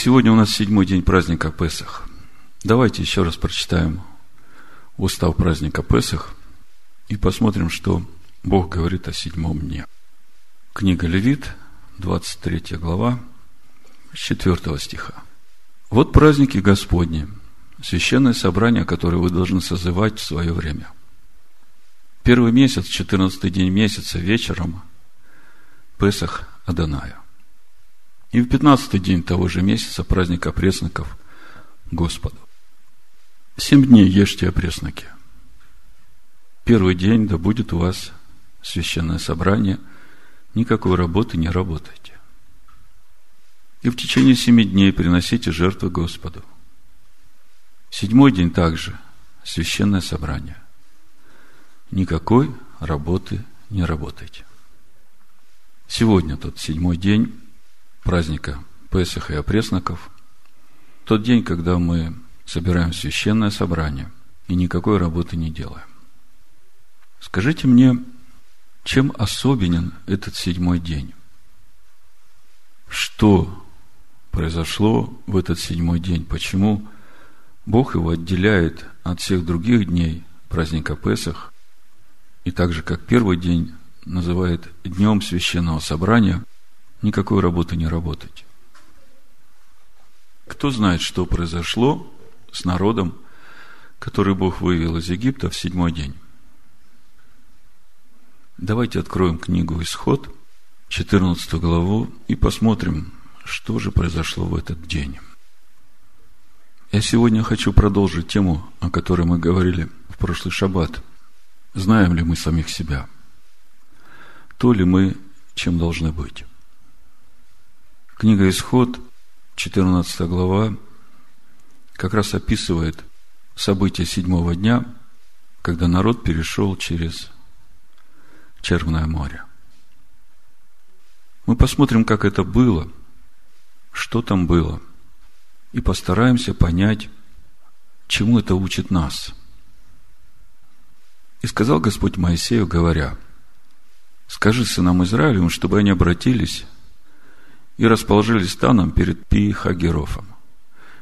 сегодня у нас седьмой день праздника Песах. Давайте еще раз прочитаем устав праздника Песах и посмотрим, что Бог говорит о седьмом дне. Книга Левит, 23 глава, с 4 стиха. Вот праздники Господни, священное собрание, которое вы должны созывать в свое время. Первый месяц, 14 день месяца, вечером, Песах Аданая. И в 15 день того же месяца праздник опресноков Господу. Семь дней ешьте опресноки. Первый день, да будет у вас священное собрание, никакой работы не работайте. И в течение семи дней приносите жертвы Господу. Седьмой день также священное собрание. Никакой работы не работайте. Сегодня тот седьмой день праздника Песаха и опресноков, тот день, когда мы собираем священное собрание и никакой работы не делаем. Скажите мне, чем особенен этот седьмой день? Что произошло в этот седьмой день? Почему Бог его отделяет от всех других дней праздника Песах, и так же, как первый день называет днем священного собрания, никакой работы не работать. Кто знает, что произошло с народом, который Бог вывел из Египта в седьмой день? Давайте откроем книгу «Исход», 14 главу, и посмотрим, что же произошло в этот день. Я сегодня хочу продолжить тему, о которой мы говорили в прошлый шаббат. Знаем ли мы самих себя? То ли мы, чем должны быть? Книга «Исход», 14 глава, как раз описывает события седьмого дня, когда народ перешел через Черное море. Мы посмотрим, как это было, что там было, и постараемся понять, чему это учит нас. И сказал Господь Моисею, говоря, «Скажи сынам Израилевым, чтобы они обратились и расположились станом перед Пи-Хагерофом,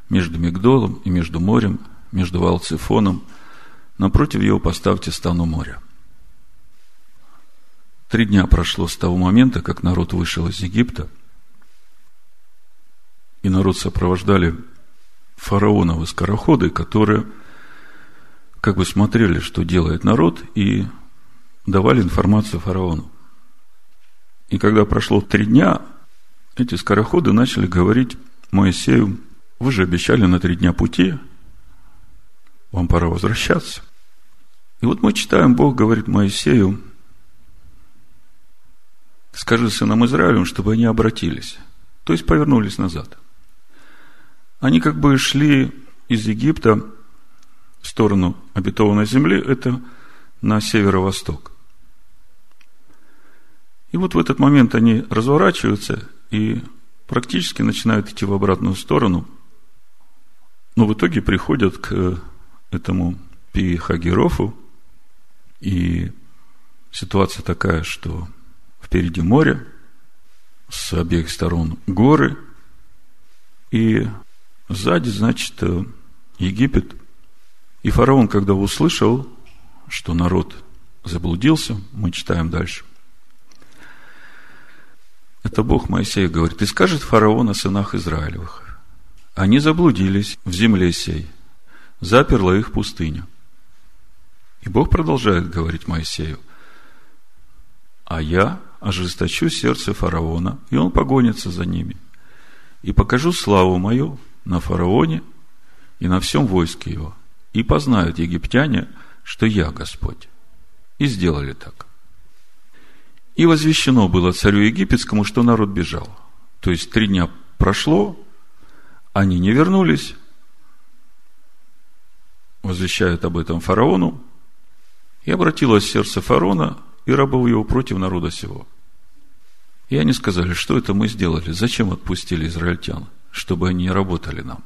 между Мигдолом и между морем, между Валцифоном, напротив его поставьте стану моря. Три дня прошло с того момента, как народ вышел из Египта, и народ сопровождали фараоновы скороходы, которые как бы смотрели, что делает народ, и давали информацию фараону. И когда прошло три дня, эти скороходы начали говорить Моисею, вы же обещали на три дня пути, вам пора возвращаться. И вот мы читаем, Бог говорит Моисею, скажи сынам Израилю, чтобы они обратились, то есть повернулись назад. Они как бы шли из Египта в сторону обетованной земли, это на северо-восток. И вот в этот момент они разворачиваются и практически начинают идти в обратную сторону, но в итоге приходят к этому Пихагерофу, и ситуация такая, что впереди море, с обеих сторон горы, и сзади, значит, Египет. И фараон, когда услышал, что народ заблудился, мы читаем дальше, это Бог Моисею говорит, и скажет фараон о сынах Израилевых. Они заблудились в земле сей, заперла их пустыня. И Бог продолжает говорить Моисею, а я ожесточу сердце фараона, и он погонится за ними. И покажу славу мою на фараоне и на всем войске его. И познают египтяне, что я Господь. И сделали так. И возвещено было царю египетскому, что народ бежал. То есть три дня прошло, они не вернулись, возвещают об этом фараону, и обратилось сердце фараона и рабов его против народа сего. И они сказали, что это мы сделали, зачем отпустили израильтян, чтобы они не работали нам.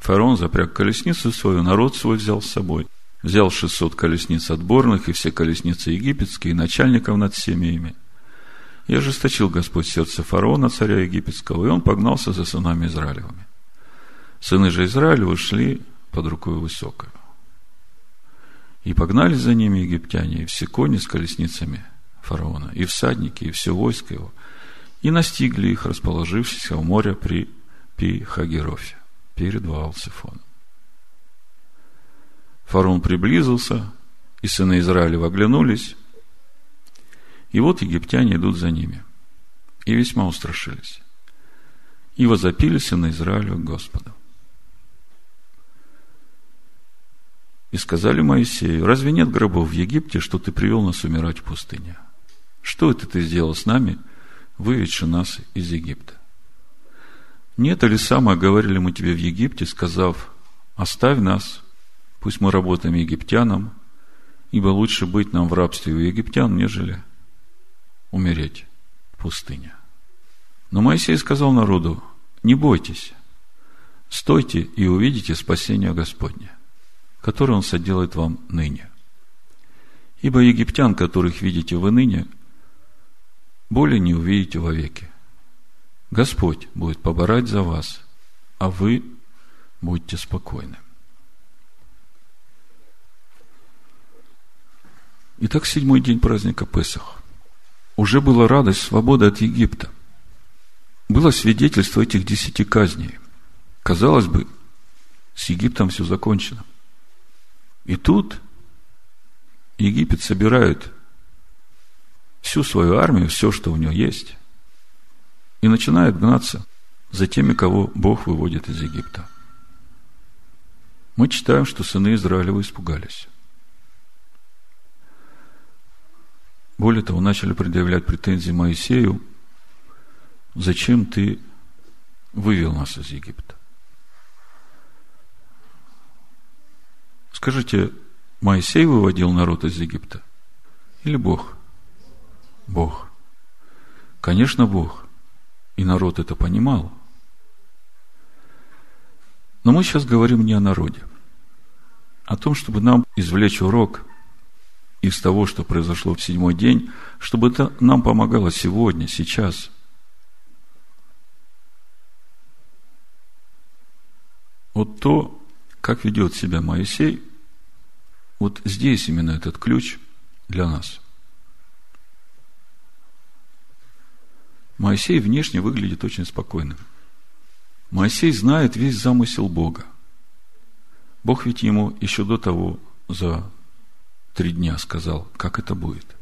Фараон запряг колесницу свою, народ свой взял с собой – взял 600 колесниц отборных и все колесницы египетские, и начальников над семьями, И ожесточил Господь сердце фараона, царя египетского, и он погнался за сынами Израилевыми. Сыны же Израилевы шли под рукой высокою. И погнали за ними египтяне, и все кони с колесницами фараона, и всадники, и все войско его, и настигли их, расположившись у моря при Пи-Хагерофе, перед Ваалцефоном. Фараон приблизился, и сыны Израилева оглянулись, и вот египтяне идут за ними, и весьма устрашились, и возопили сыны Израилева к Господу. И сказали Моисею, разве нет гробов в Египте, что ты привел нас умирать в пустыне? Что это ты сделал с нами, выведши нас из Египта? Не это ли самое говорили мы тебе в Египте, сказав, оставь нас, пусть мы работаем египтянам, ибо лучше быть нам в рабстве у египтян, нежели умереть в пустыне. Но Моисей сказал народу, не бойтесь, стойте и увидите спасение Господне который Он соделает вам ныне. Ибо египтян, которых видите вы ныне, более не увидите вовеки. Господь будет поборать за вас, а вы будьте спокойны. Итак, седьмой день праздника Песах. Уже была радость свободы от Египта. Было свидетельство этих десяти казней. Казалось бы, с Египтом все закончено. И тут Египет собирает всю свою армию, все, что у него есть, и начинает гнаться за теми, кого Бог выводит из Египта. Мы читаем, что сыны Израилева испугались. Более того, начали предъявлять претензии Моисею, зачем ты вывел нас из Египта? Скажите, Моисей выводил народ из Египта? Или Бог? Бог. Конечно, Бог. И народ это понимал. Но мы сейчас говорим не о народе. О том, чтобы нам извлечь урок из того, что произошло в седьмой день, чтобы это нам помогало сегодня, сейчас. Вот то, как ведет себя Моисей, вот здесь именно этот ключ для нас. Моисей внешне выглядит очень спокойным. Моисей знает весь замысел Бога. Бог ведь ему еще до того за три дня сказал, как это будет.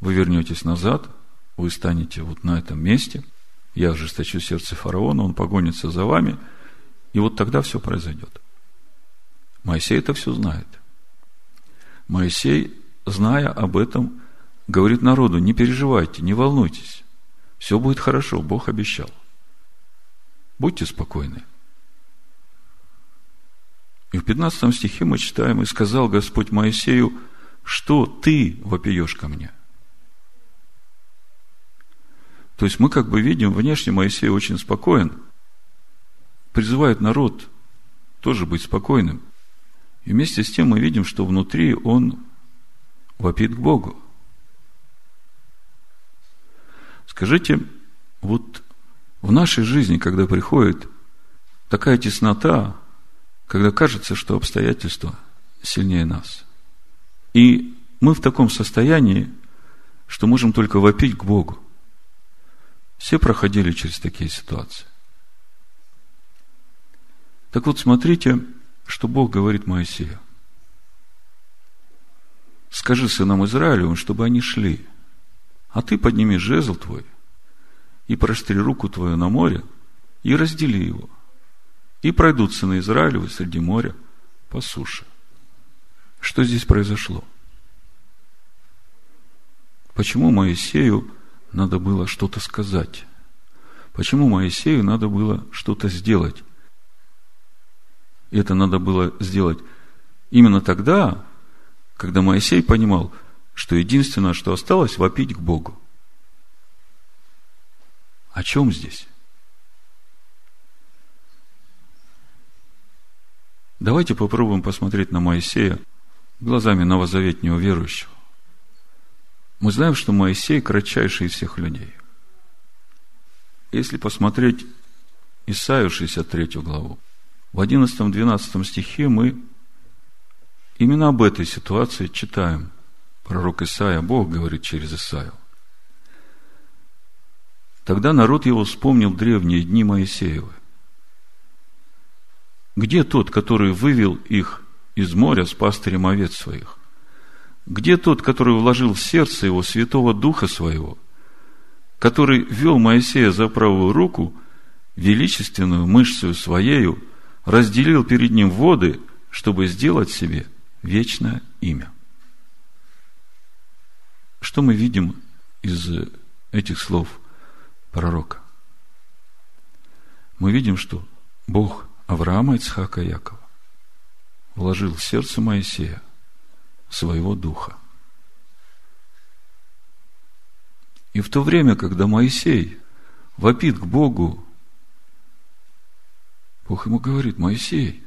Вы вернетесь назад, вы станете вот на этом месте, я ожесточу сердце фараона, он погонится за вами, и вот тогда все произойдет. Моисей это все знает. Моисей, зная об этом, говорит народу, не переживайте, не волнуйтесь. Все будет хорошо, Бог обещал. Будьте спокойны. И в 15 стихе мы читаем, и сказал Господь Моисею, что ты вопиешь ко мне. То есть мы как бы видим, внешне Моисей очень спокоен, призывает народ тоже быть спокойным. И вместе с тем мы видим, что внутри он вопит к Богу. Скажите, вот в нашей жизни, когда приходит такая теснота, когда кажется, что обстоятельства сильнее нас, и мы в таком состоянии, что можем только вопить к Богу. Все проходили через такие ситуации. Так вот, смотрите, что Бог говорит Моисею. Скажи сынам Израилевым, чтобы они шли, а ты подними жезл твой и простри руку твою на море и раздели его. И пройдут сыны Израилевы среди моря по суше. Что здесь произошло? Почему Моисею надо было что-то сказать? Почему Моисею надо было что-то сделать? Это надо было сделать именно тогда, когда Моисей понимал, что единственное, что осталось, вопить к Богу. О чем здесь? Давайте попробуем посмотреть на Моисея глазами новозаветнего верующего. Мы знаем, что Моисей кратчайший из всех людей. Если посмотреть Исаию 63 главу, в 11-12 стихе мы именно об этой ситуации читаем. Пророк Исаия, Бог говорит через Исаию. Тогда народ его вспомнил древние дни Моисеевы. Где тот, который вывел их из моря с пастырем овец своих? Где тот, который вложил в сердце его святого духа своего, который вел Моисея за правую руку, величественную мышцу своею, разделил перед ним воды, чтобы сделать себе вечное имя? Что мы видим из этих слов пророка? Мы видим, что Бог Авраама, Ицхака и Якова вложил в сердце Моисея своего духа. И в то время, когда Моисей вопит к Богу, Бог ему говорит, Моисей,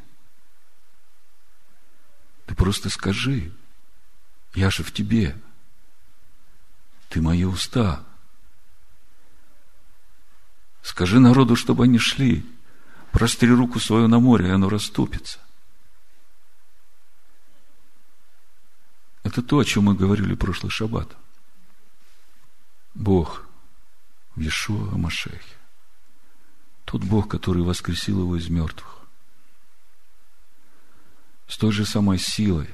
ты просто скажи, я же в тебе, ты мои уста. Скажи народу, чтобы они шли, Простри руку свою на море, и оно расступится. Это то, о чем мы говорили в прошлый шаббат. Бог в Иешуа Машехе. Тот Бог, который воскресил его из мертвых. С той же самой силой,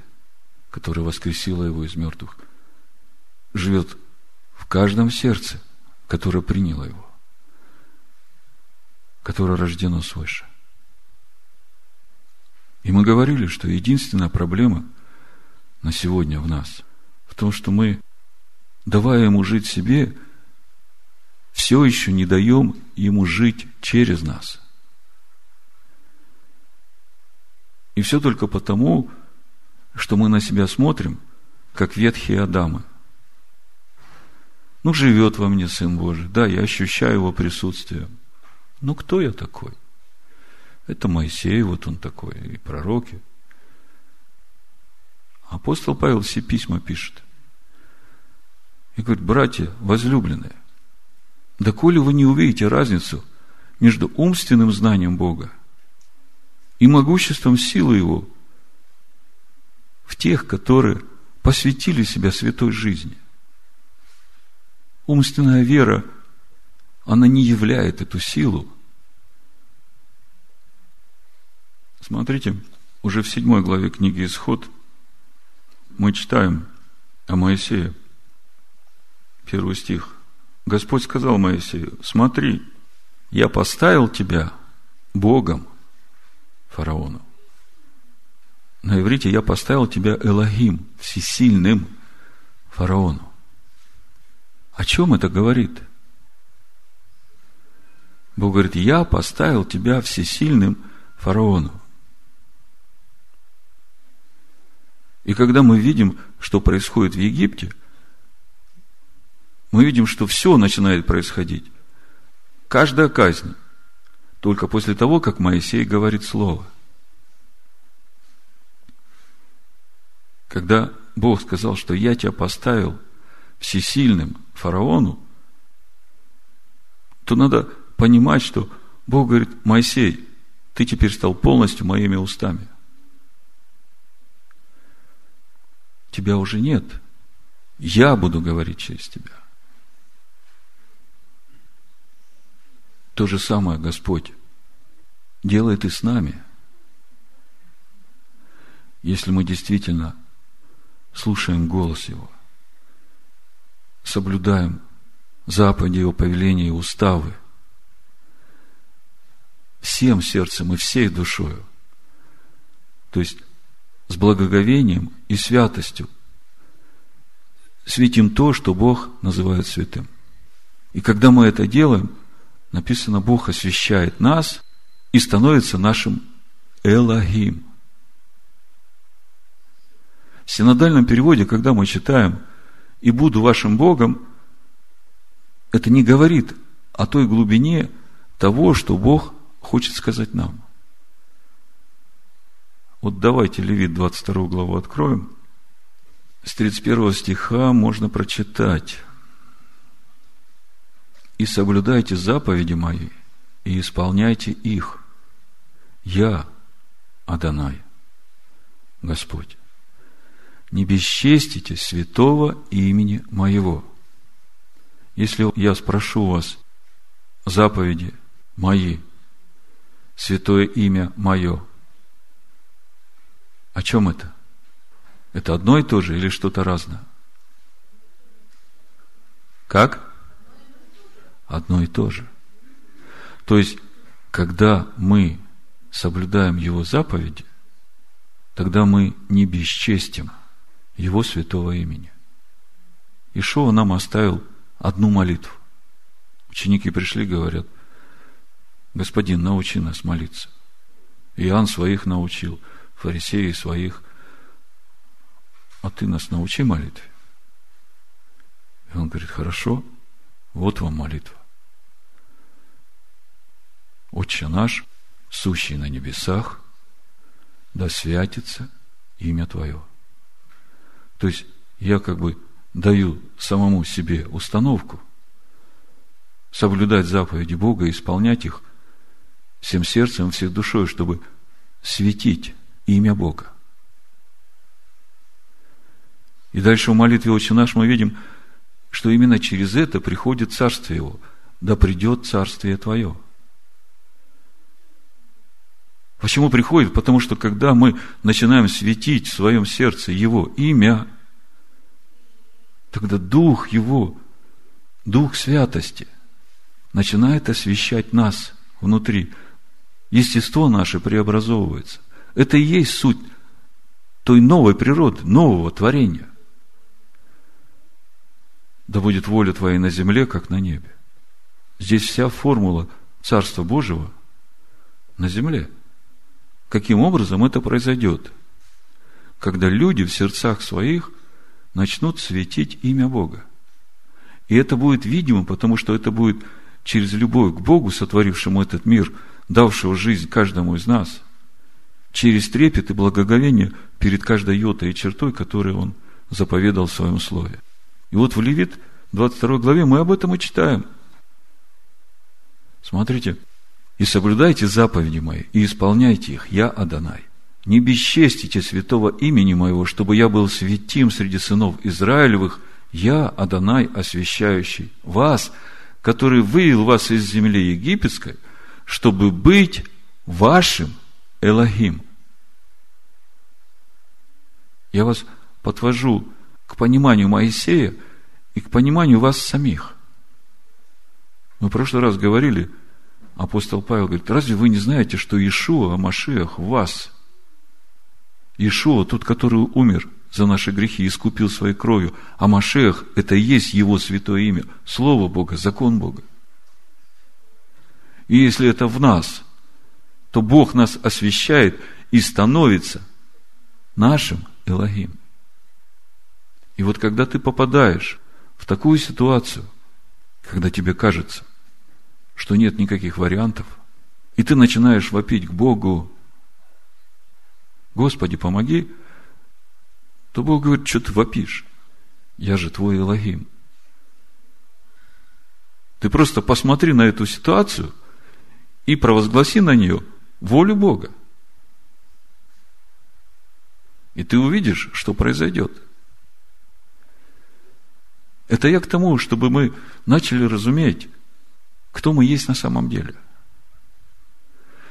которая воскресила его из мертвых, живет в каждом сердце, которое приняло его которое рождено свыше. И мы говорили, что единственная проблема на сегодня в нас в том, что мы, давая ему жить себе, все еще не даем ему жить через нас. И все только потому, что мы на себя смотрим, как ветхие Адамы. Ну, живет во мне Сын Божий. Да, я ощущаю его присутствие. Ну, кто я такой? Это Моисей, вот он такой, и пророки. Апостол Павел все письма пишет. И говорит, братья, возлюбленные, да коли вы не увидите разницу между умственным знанием Бога и могуществом силы Его в тех, которые посвятили себя святой жизни. Умственная вера – она не являет эту силу. Смотрите, уже в седьмой главе книги Исход мы читаем о Моисее. Первый стих. Господь сказал Моисею, смотри, я поставил тебя Богом фараону. На иврите я поставил тебя Элогим, всесильным фараону. О чем это говорит? Бог говорит, я поставил тебя всесильным фараону. И когда мы видим, что происходит в Египте, мы видим, что все начинает происходить. Каждая казнь. Только после того, как Моисей говорит слово. Когда Бог сказал, что я тебя поставил всесильным фараону, то надо понимать, что Бог говорит, Моисей, ты теперь стал полностью моими устами. Тебя уже нет. Я буду говорить через тебя. То же самое Господь делает и с нами. Если мы действительно слушаем голос Его, соблюдаем заповеди Его повеления и уставы – всем сердцем и всей душою. То есть с благоговением и святостью светим то, что Бог называет святым. И когда мы это делаем, написано, Бог освящает нас и становится нашим Элогим. В синодальном переводе, когда мы читаем «и буду вашим Богом», это не говорит о той глубине того, что Бог хочет сказать нам. Вот давайте Левит 22 главу откроем. с 31 стиха можно прочитать. «И соблюдайте заповеди мои, и исполняйте их. Я, Адонай, Господь. Не бесчестите святого имени моего. Если я спрошу вас заповеди мои, святое имя мое, о чем это? Это одно и то же или что-то разное? Как? Одно и то же. То есть, когда мы соблюдаем Его заповеди, тогда мы не бесчестим Его святого имени. Ишуа нам оставил одну молитву. Ученики пришли говорят, Господин, научи нас молиться. Иоанн своих научил, фарисеи своих – а ты нас научи молитве. И он говорит, хорошо, вот вам молитва. Отче наш, сущий на небесах, да святится имя Твое. То есть, я как бы даю самому себе установку соблюдать заповеди Бога и исполнять их всем сердцем, всей душой, чтобы светить имя Бога. И дальше в молитве «Отче наш» мы видим, что именно через это приходит Царствие Его. Да придет Царствие Твое. Почему приходит? Потому что когда мы начинаем светить в своем сердце Его имя, тогда Дух Его, Дух Святости, начинает освещать нас внутри. Естество наше преобразовывается. Это и есть суть той новой природы, нового творения да будет воля Твоя на земле, как на небе. Здесь вся формула Царства Божьего на земле. Каким образом это произойдет? Когда люди в сердцах своих начнут светить имя Бога. И это будет видимо, потому что это будет через любовь к Богу, сотворившему этот мир, давшего жизнь каждому из нас, через трепет и благоговение перед каждой йотой и чертой, которую Он заповедал в Своем Слове. И вот в Левит 22 главе мы об этом и читаем. Смотрите. «И соблюдайте заповеди мои, и исполняйте их, я Адонай. Не бесчестите святого имени моего, чтобы я был святим среди сынов Израилевых, я Адонай, освящающий вас, который вывел вас из земли египетской, чтобы быть вашим Элохим». Я вас подвожу к пониманию Моисея и к пониманию вас самих. Мы в прошлый раз говорили, апостол Павел говорит, разве вы не знаете, что Иешуа, Машиах, вас? Иешуа, тот, который умер за наши грехи, и искупил своей кровью, а Машех – это и есть Его святое имя, Слово Бога, закон Бога. И если это в нас, то Бог нас освящает и становится нашим Элогим. И вот когда ты попадаешь в такую ситуацию, когда тебе кажется, что нет никаких вариантов, и ты начинаешь вопить к Богу, Господи, помоги, то Бог говорит, что ты вопишь? Я же твой Элогим. Ты просто посмотри на эту ситуацию и провозгласи на нее волю Бога. И ты увидишь, что произойдет – это я к тому, чтобы мы начали разуметь, кто мы есть на самом деле.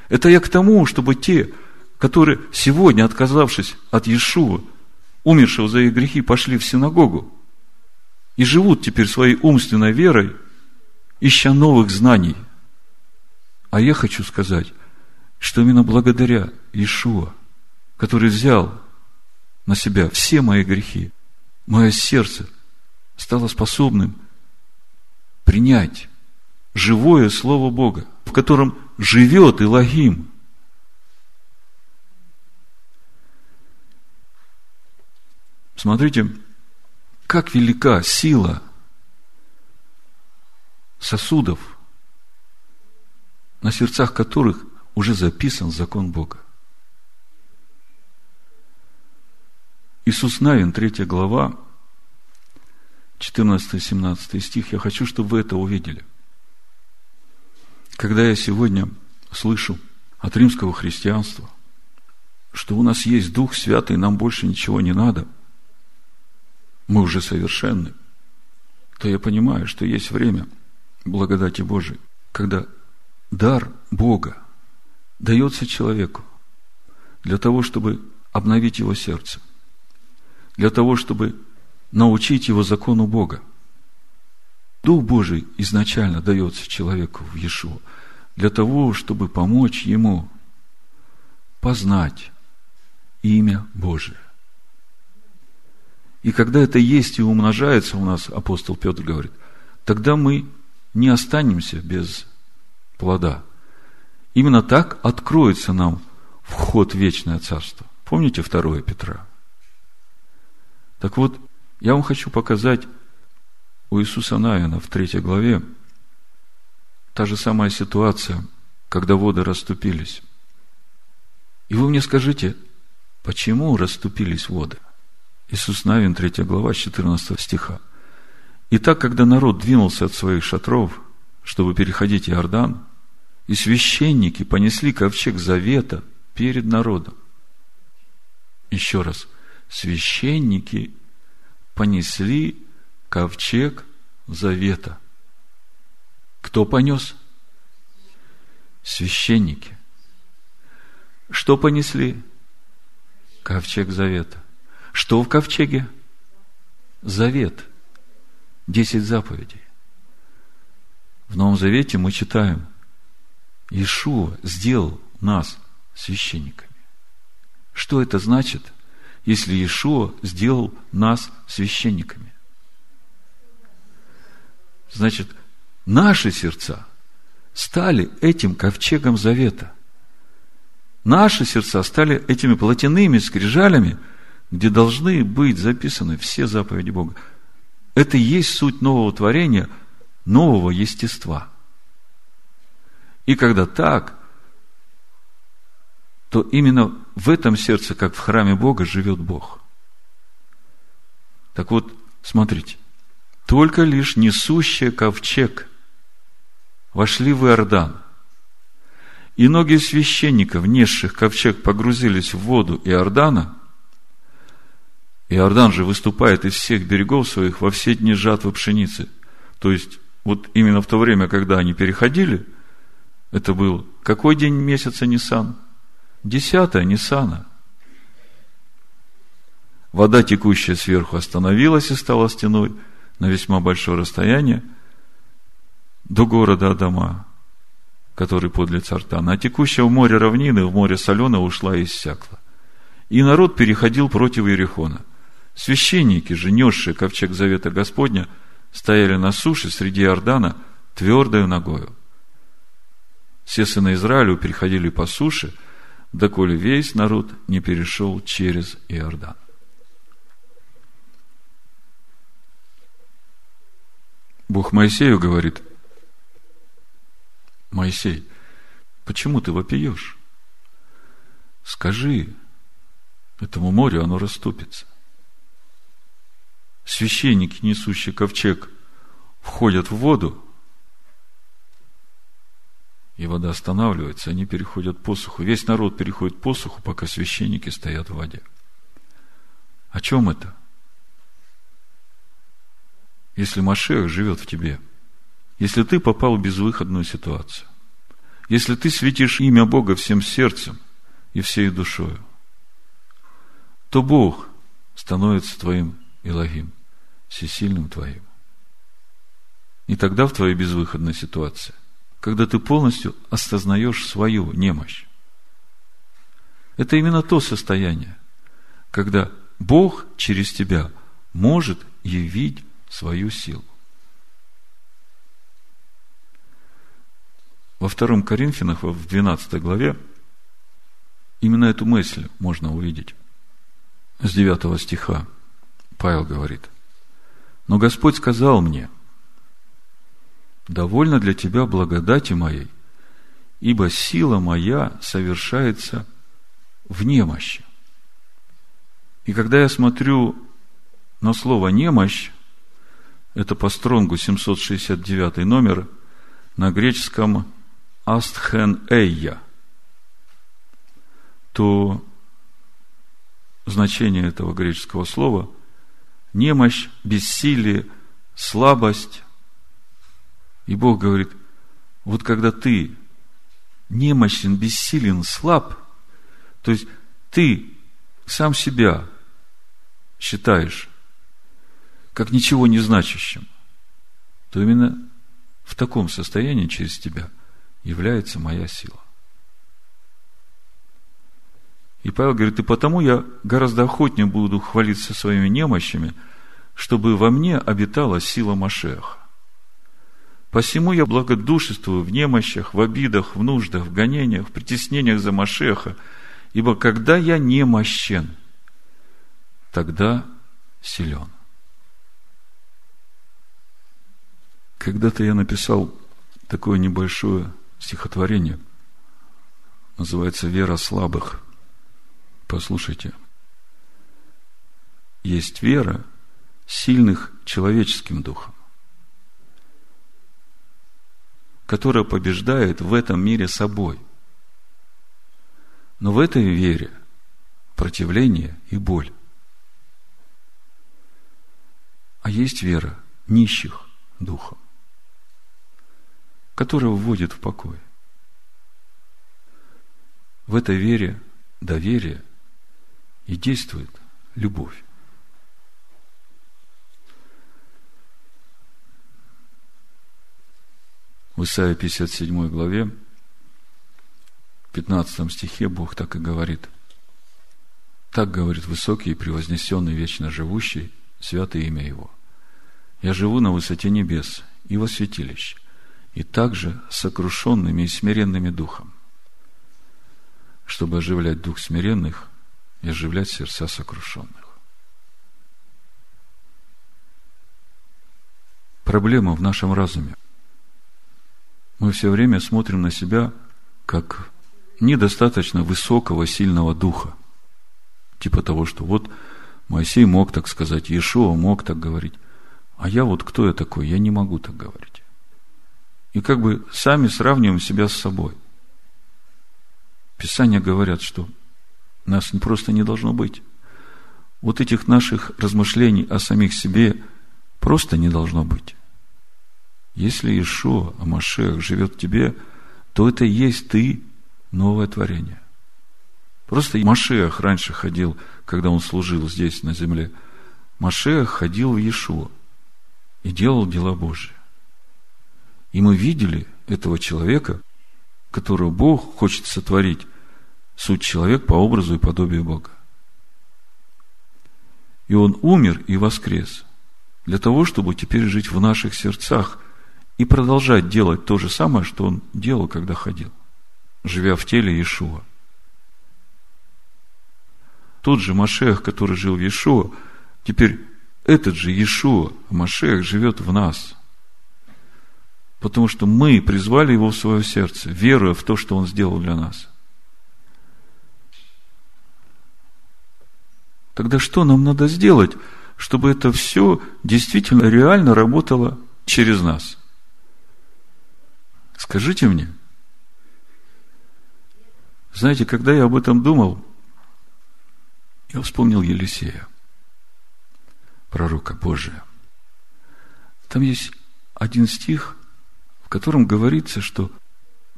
Это я к тому, чтобы те, которые сегодня, отказавшись от Иешуа, умершего за их грехи, пошли в синагогу и живут теперь своей умственной верой, ища новых знаний. А я хочу сказать, что именно благодаря Иешуа, который взял на себя все мои грехи, мое сердце стало способным принять живое Слово Бога, в котором живет Илогим. Смотрите, как велика сила сосудов, на сердцах которых уже записан закон Бога. Иисус Навин, 3 глава, 14-17 стих. Я хочу, чтобы вы это увидели. Когда я сегодня слышу от римского христианства, что у нас есть Дух Святый, нам больше ничего не надо, мы уже совершенны, то я понимаю, что есть время благодати Божией, когда дар Бога дается человеку для того, чтобы обновить его сердце, для того, чтобы научить его закону Бога. Дух Божий изначально дается человеку в Иешуа для того, чтобы помочь ему познать имя Божие. И когда это есть и умножается у нас, апостол Петр говорит, тогда мы не останемся без плода. Именно так откроется нам вход в вечное царство. Помните 2 Петра? Так вот, я вам хочу показать у Иисуса Навина в третьей главе та же самая ситуация, когда воды расступились. И вы мне скажите, почему расступились воды? Иисус Навин, 3 глава, 14 стиха. Итак, когда народ двинулся от своих шатров, чтобы переходить Иордан, и священники понесли ковчег завета перед народом. Еще раз, священники понесли ковчег завета. Кто понес? Священники. Что понесли? Ковчег завета. Что в ковчеге? Завет. Десять заповедей. В Новом Завете мы читаем, Иешуа сделал нас священниками. Что это значит, если Иешуа сделал нас священниками? Значит, наши сердца стали этим ковчегом завета. Наши сердца стали этими плотяными скрижалями, где должны быть записаны все заповеди Бога. Это и есть суть нового творения, нового естества. И когда так, то именно в этом сердце, как в храме Бога, живет Бог. Так вот, смотрите, только лишь несущие ковчег вошли в Иордан, и ноги священников, несших ковчег, погрузились в воду Иордана, Иордан же выступает из всех берегов своих во все дни жатвы пшеницы. То есть, вот именно в то время, когда они переходили, это был какой день месяца Нисан? Десятое Нисана. Вода, текущая сверху, остановилась и стала стеной на весьма большое расстояние до города Адама, который подле Цартана. А текущая в море равнины, в море соленое ушла и иссякла. И народ переходил против Иерихона – Священники же, несшие ковчег завета Господня, стояли на суше среди Иордана твердою ногою. Все сыны Израилю переходили по суше, доколе весь народ не перешел через Иордан. Бог Моисею говорит, Моисей, почему ты вопиешь? Скажи этому морю, оно расступится священники, несущие ковчег, входят в воду, и вода останавливается, они переходят по суху. Весь народ переходит по суху, пока священники стоят в воде. О чем это? Если Машех живет в тебе, если ты попал в безвыходную ситуацию, если ты светишь имя Бога всем сердцем и всей душою, то Бог становится твоим Илогим всесильным твоим. И тогда в твоей безвыходной ситуации, когда ты полностью осознаешь свою немощь, это именно то состояние, когда Бог через тебя может явить свою силу. Во втором Коринфянах, в 12 главе, именно эту мысль можно увидеть. С 9 стиха Павел говорит – но Господь сказал мне, довольно для тебя благодати моей, ибо сила моя совершается в немощи. И когда я смотрю на слово «немощь», это по стронгу 769 номер, на греческом «астхен эйя», то значение этого греческого слова – немощь, бессилие, слабость. И Бог говорит, вот когда ты немощен, бессилен, слаб, то есть ты сам себя считаешь как ничего не значащим, то именно в таком состоянии через тебя является моя сила. И Павел говорит, и потому я гораздо охотнее буду хвалиться своими немощами, чтобы во мне обитала сила Машеха. Посему я благодушествую в немощах, в обидах, в нуждах, в гонениях, в притеснениях за Машеха, ибо когда я немощен, тогда силен. Когда-то я написал такое небольшое стихотворение, называется «Вера слабых». Послушайте. Есть вера сильных человеческим духом, которая побеждает в этом мире собой. Но в этой вере противление и боль. А есть вера нищих духом которая вводит в покой. В этой вере доверие и действует любовь. В Исаии 57 главе, 15 стихе Бог так и говорит. Так говорит высокий и превознесенный, вечно живущий, святое имя Его. Я живу на высоте небес и во святилище, и также сокрушенными и смиренными духом, чтобы оживлять дух смиренных и оживлять сердца сокрушенных. Проблема в нашем разуме. Мы все время смотрим на себя как недостаточно высокого, сильного духа. Типа того, что вот Моисей мог так сказать, Иешуа мог так говорить. А я вот кто я такой? Я не могу так говорить и как бы сами сравниваем себя с собой. Писания говорят, что нас просто не должно быть. Вот этих наших размышлений о самих себе просто не должно быть. Если Ишуа, Амашех живет в тебе, то это и есть ты, новое творение. Просто Машех раньше ходил, когда он служил здесь, на земле. Машех ходил в Иешуа и делал дела Божьи. И мы видели этого человека, которого Бог хочет сотворить, суть человек по образу и подобию Бога. И он умер и воскрес для того, чтобы теперь жить в наших сердцах и продолжать делать то же самое, что он делал, когда ходил, живя в теле Иешуа. Тот же Машех, который жил в Иешуа, теперь этот же Иешуа, Машех, живет в нас – Потому что мы призвали его в свое сердце, веруя в то, что он сделал для нас. Тогда что нам надо сделать, чтобы это все действительно реально работало через нас? Скажите мне. Знаете, когда я об этом думал, я вспомнил Елисея, пророка Божия. Там есть один стих, в котором говорится, что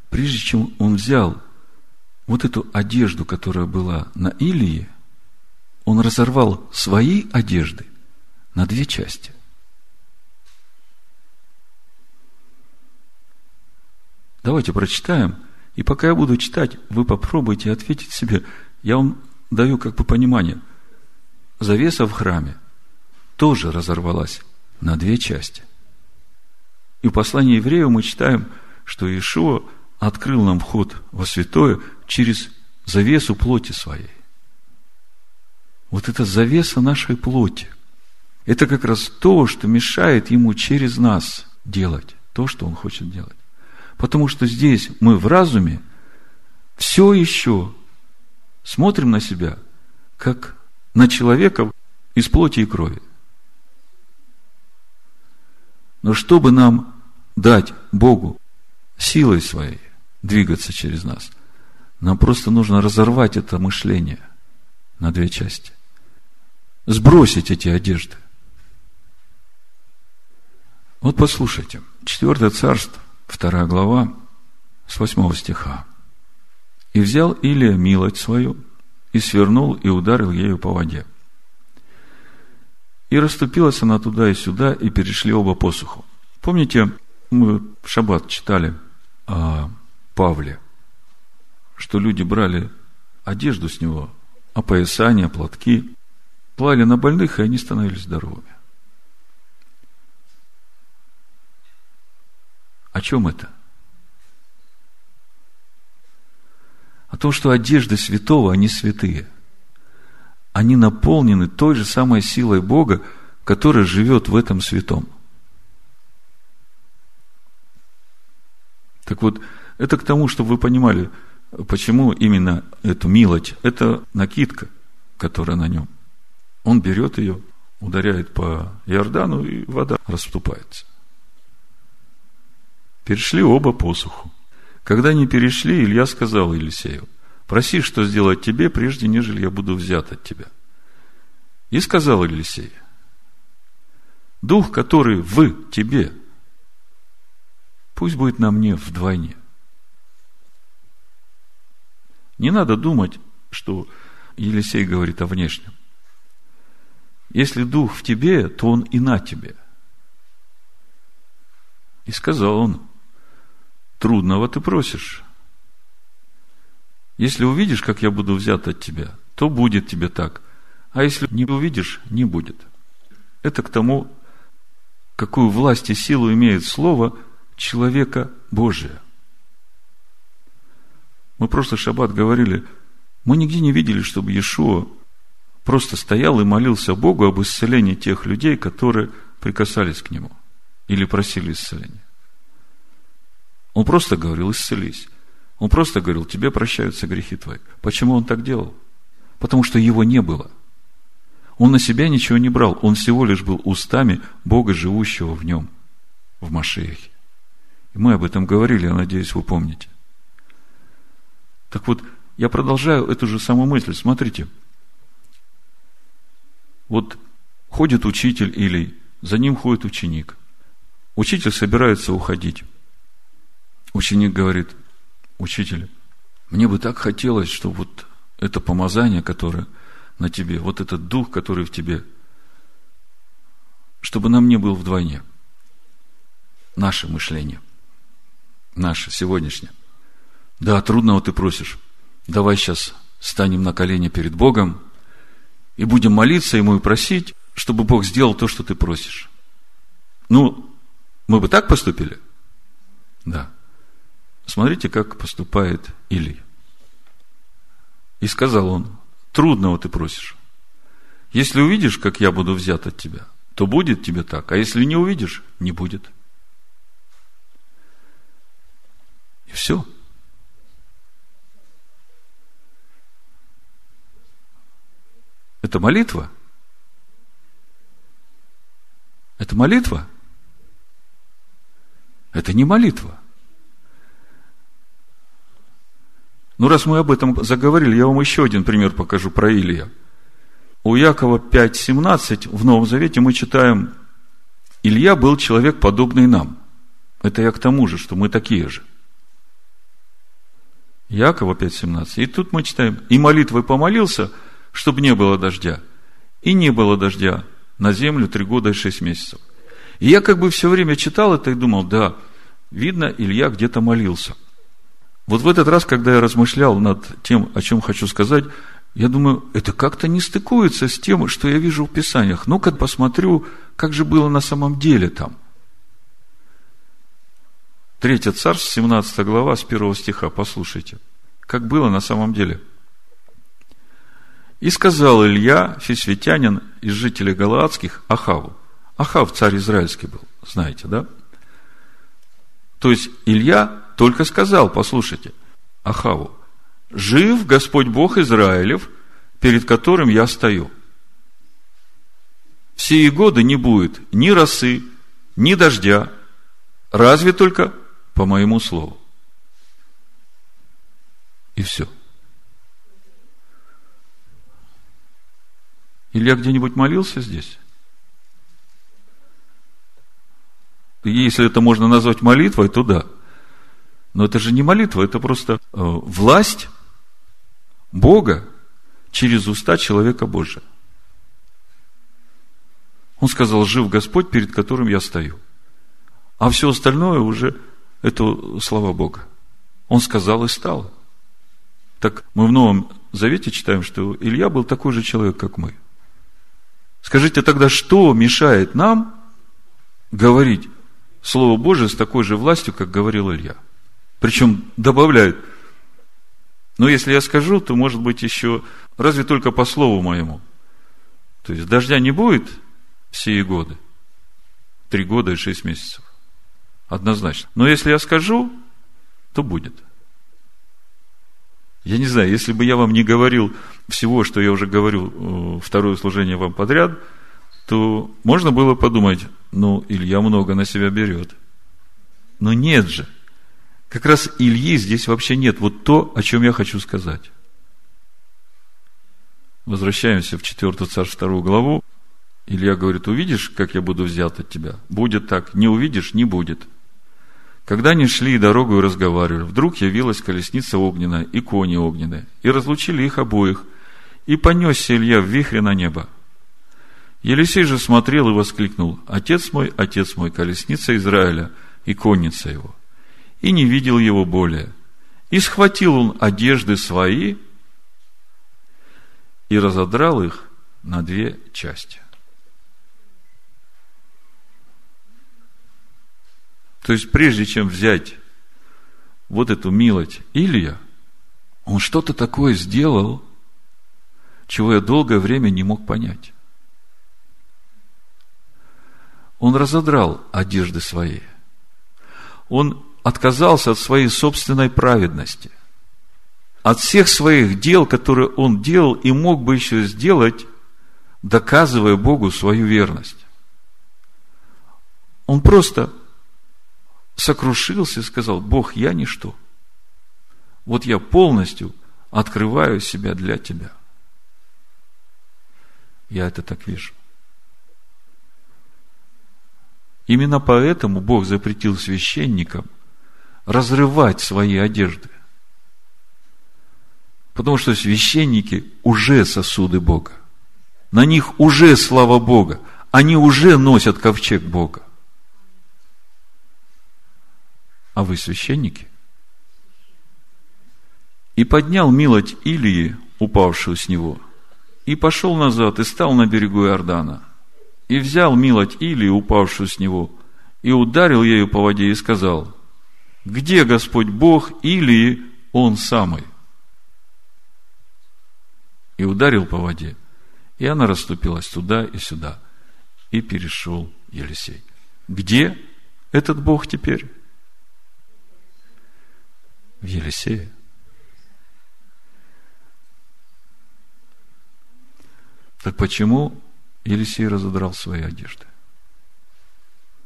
прежде чем он взял вот эту одежду, которая была на Илии, он разорвал свои одежды на две части. Давайте прочитаем, и пока я буду читать, вы попробуйте ответить себе. Я вам даю как бы понимание. Завеса в храме тоже разорвалась на две части. И в послании еврею мы читаем, что Иешуа открыл нам вход во святое через завесу плоти своей. Вот это завеса нашей плоти. Это как раз то, что мешает ему через нас делать то, что он хочет делать. Потому что здесь мы в разуме все еще смотрим на себя как на человека из плоти и крови. Но чтобы нам дать Богу силой своей двигаться через нас, нам просто нужно разорвать это мышление на две части. Сбросить эти одежды. Вот послушайте, 4 царство, 2 глава, с 8 стиха. «И взял Илия милость свою, и свернул, и ударил ею по воде. И расступилась она туда и сюда, и перешли оба посуху. Помните, мы в шаббат читали о Павле, что люди брали одежду с него, опоясания, платки, клали на больных, и они становились здоровыми. О чем это? О том, что одежды святого, они святые. Они наполнены той же самой силой Бога, которая живет в этом святом. Так вот, это к тому, чтобы вы понимали, почему именно эту милость, это накидка, которая на нем. Он берет ее, ударяет по Иордану, и вода расступается. Перешли оба посуху. Когда они перешли, Илья сказал Елисею, проси, что сделать тебе, прежде нежели я буду взят от тебя. И сказал Елисей, дух, который в тебе, пусть будет на мне вдвойне. Не надо думать, что Елисей говорит о внешнем. Если дух в тебе, то он и на тебе. И сказал он, трудного ты просишь. Если увидишь, как я буду взят от тебя, то будет тебе так. А если не увидишь, не будет. Это к тому, какую власть и силу имеет слово человека Божия. Мы в прошлый шаббат говорили, мы нигде не видели, чтобы Иешуа просто стоял и молился Богу об исцелении тех людей, которые прикасались к Нему или просили исцеления. Он просто говорил, исцелись. Он просто говорил, тебе прощаются грехи твои. Почему он так делал? Потому что его не было. Он на себя ничего не брал. Он всего лишь был устами Бога, живущего в нем, в Машехе. И мы об этом говорили, я надеюсь, вы помните. Так вот, я продолжаю эту же самую мысль. Смотрите. Вот ходит учитель или за ним ходит ученик. Учитель собирается уходить. Ученик говорит, учитель, мне бы так хотелось, чтобы вот это помазание, которое на тебе, вот этот дух, который в тебе, чтобы на мне был вдвойне. Наше мышление. Наше, сегодняшнее. Да, трудного ты просишь. Давай сейчас станем на колени перед Богом и будем молиться Ему и просить, чтобы Бог сделал то, что ты просишь. Ну, мы бы так поступили? Да. Смотрите, как поступает Илий. И сказал он, трудного ты просишь. Если увидишь, как я буду взят от тебя, то будет тебе так. А если не увидишь, не будет. И все. Это молитва? Это молитва? Это не молитва. Ну, раз мы об этом заговорили, я вам еще один пример покажу про Илия. У Якова 5.17 в Новом Завете мы читаем, Илья был человек, подобный нам. Это я к тому же, что мы такие же. Якова 5.17. И тут мы читаем, и молитвой помолился, чтобы не было дождя. И не было дождя на землю три года и шесть месяцев. И я как бы все время читал это и думал, да, видно, Илья где-то молился – вот в этот раз, когда я размышлял над тем, о чем хочу сказать, я думаю, это как-то не стыкуется с тем, что я вижу в Писаниях. Ну-ка посмотрю, как же было на самом деле там. Третье царство, 17 глава, с первого стиха, послушайте. Как было на самом деле. И сказал Илья, фисветянин из жителей Галаадских, Ахаву. Ахав царь израильский был, знаете, да? То есть Илья только сказал, послушайте, Ахаву, жив Господь Бог Израилев, перед которым я стою. в сии годы не будет ни росы, ни дождя, разве только по моему слову. И все. Илья где-нибудь молился здесь? Если это можно назвать молитвой, то да. Но это же не молитва, это просто э, власть Бога через уста человека Божия. Он сказал, жив Господь, перед которым я стою. А все остальное уже это слова Бога. Он сказал и стало. Так мы в Новом Завете читаем, что Илья был такой же человек, как мы. Скажите тогда, что мешает нам говорить Слово Божие с такой же властью, как говорил Илья? Причем добавляют, но если я скажу, то может быть еще, разве только по слову моему. То есть дождя не будет все годы. Три года и шесть месяцев. Однозначно. Но если я скажу, то будет. Я не знаю, если бы я вам не говорил всего, что я уже говорю э, второе служение вам подряд, то можно было подумать, ну, Илья много на себя берет. Но нет же – как раз Ильи здесь вообще нет. Вот то, о чем я хочу сказать. Возвращаемся в 4 царь 2 главу. Илья говорит, увидишь, как я буду взят от тебя? Будет так. Не увидишь, не будет. Когда они шли дорогу и разговаривали, вдруг явилась колесница огненная и кони огненные, и разлучили их обоих, и понесся Илья в вихре на небо. Елисей же смотрел и воскликнул, «Отец мой, отец мой, колесница Израиля и конница его» и не видел его более. И схватил он одежды свои и разодрал их на две части. То есть, прежде чем взять вот эту милость Илья, он что-то такое сделал, чего я долгое время не мог понять. Он разодрал одежды свои. Он отказался от своей собственной праведности, от всех своих дел, которые он делал и мог бы еще сделать, доказывая Богу свою верность. Он просто сокрушился и сказал, Бог, я ничто. Вот я полностью открываю себя для Тебя. Я это так вижу. Именно поэтому Бог запретил священникам – разрывать свои одежды. Потому что священники уже сосуды Бога. На них уже слава Бога. Они уже носят ковчег Бога. А вы священники? И поднял милость Илии, упавшую с него, и пошел назад, и стал на берегу Иордана. И взял милость Илии, упавшую с него, и ударил ею по воде, и сказал – где Господь Бог или Он самый. И ударил по воде, и она расступилась туда и сюда. И перешел Елисей. Где этот Бог теперь? В Елисее. Так почему Елисей разодрал свои одежды?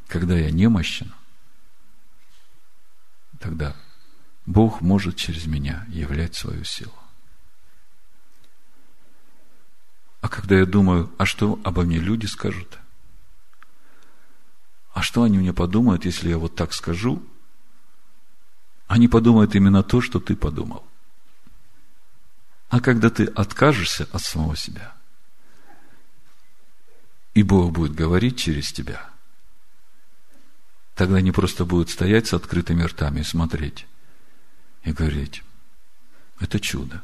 Когда я немощен, тогда Бог может через меня являть свою силу. А когда я думаю, а что обо мне люди скажут? А что они мне подумают, если я вот так скажу? Они подумают именно то, что ты подумал. А когда ты откажешься от самого себя, и Бог будет говорить через тебя – Тогда они просто будут стоять с открытыми ртами и смотреть. И говорить, это чудо.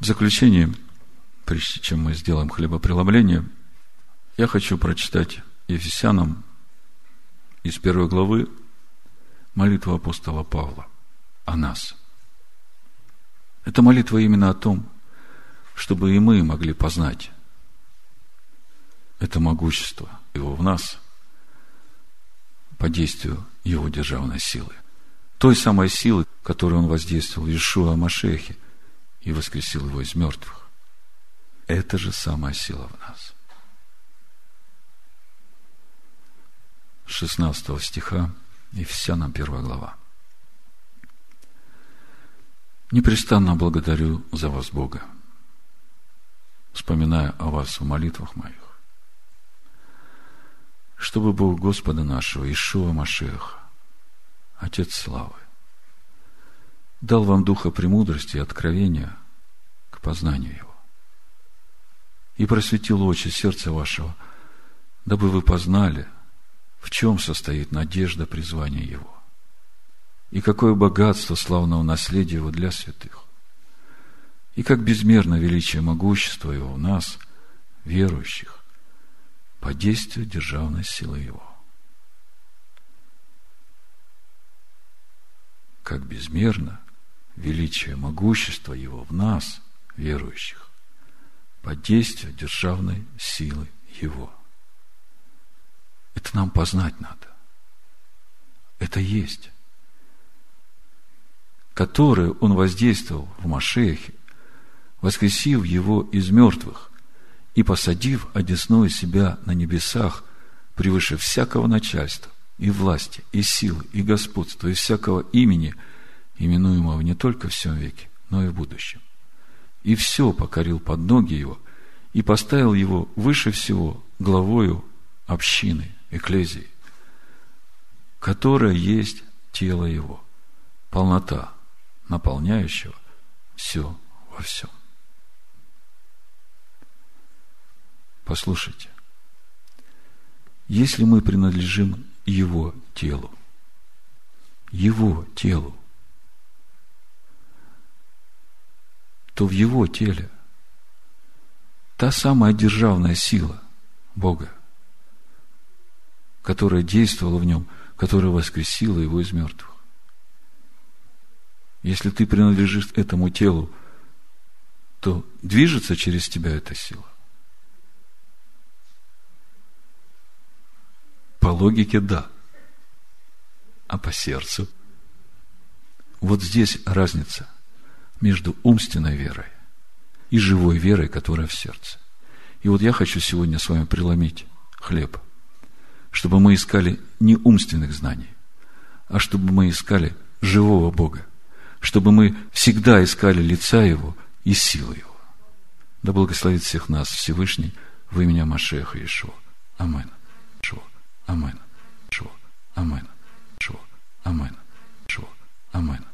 В заключение, прежде чем мы сделаем хлебопреломление, я хочу прочитать Ефесянам из первой главы молитву апостола Павла о нас. Это молитва именно о том, чтобы и мы могли познать это могущество его в нас – по действию его державной силы. Той самой силы, которой он воздействовал Иешуа Машехе и воскресил его из мертвых. Это же самая сила в нас. 16 стиха и вся нам первая глава. Непрестанно благодарю за вас Бога, вспоминая о вас в молитвах моих, чтобы Бог Господа нашего, Ишуа Машеха, Отец Славы, дал вам духа премудрости и откровения к познанию Его, и просветил очи сердца вашего, дабы вы познали, в чем состоит надежда призвания Его, и какое богатство славного наследия Его для святых, и как безмерно величие могущества Его в нас, верующих, по действию державной силы Его. Как безмерно величие могущества Его в нас, верующих, под действие державной силы Его. Это нам познать надо. Это есть. Которое Он воздействовал в Машехе, воскресив Его из мертвых и посадив одесную себя на небесах превыше всякого начальства и власти, и силы, и господства, и всякого имени, именуемого не только в всем веке, но и в будущем. И все покорил под ноги его, и поставил его выше всего главою общины, эклезии, которая есть тело его, полнота, наполняющего все во всем. Послушайте, если мы принадлежим Его телу, Его телу, то в его теле та самая державная сила Бога, которая действовала в нем, которая воскресила его из мертвых. Если ты принадлежишь этому телу, то движется через тебя эта сила. По логике – да. А по сердцу? Вот здесь разница – между умственной верой и живой верой, которая в сердце. И вот я хочу сегодня с вами преломить хлеб, чтобы мы искали не умственных знаний, а чтобы мы искали живого Бога, чтобы мы всегда искали лица Его и силы Его. Да благословит всех нас Всевышний в имя Машеха Иешуа. Амин. Шо. Амин. Шо. Амин. Шо. Амин. Шо. Амин.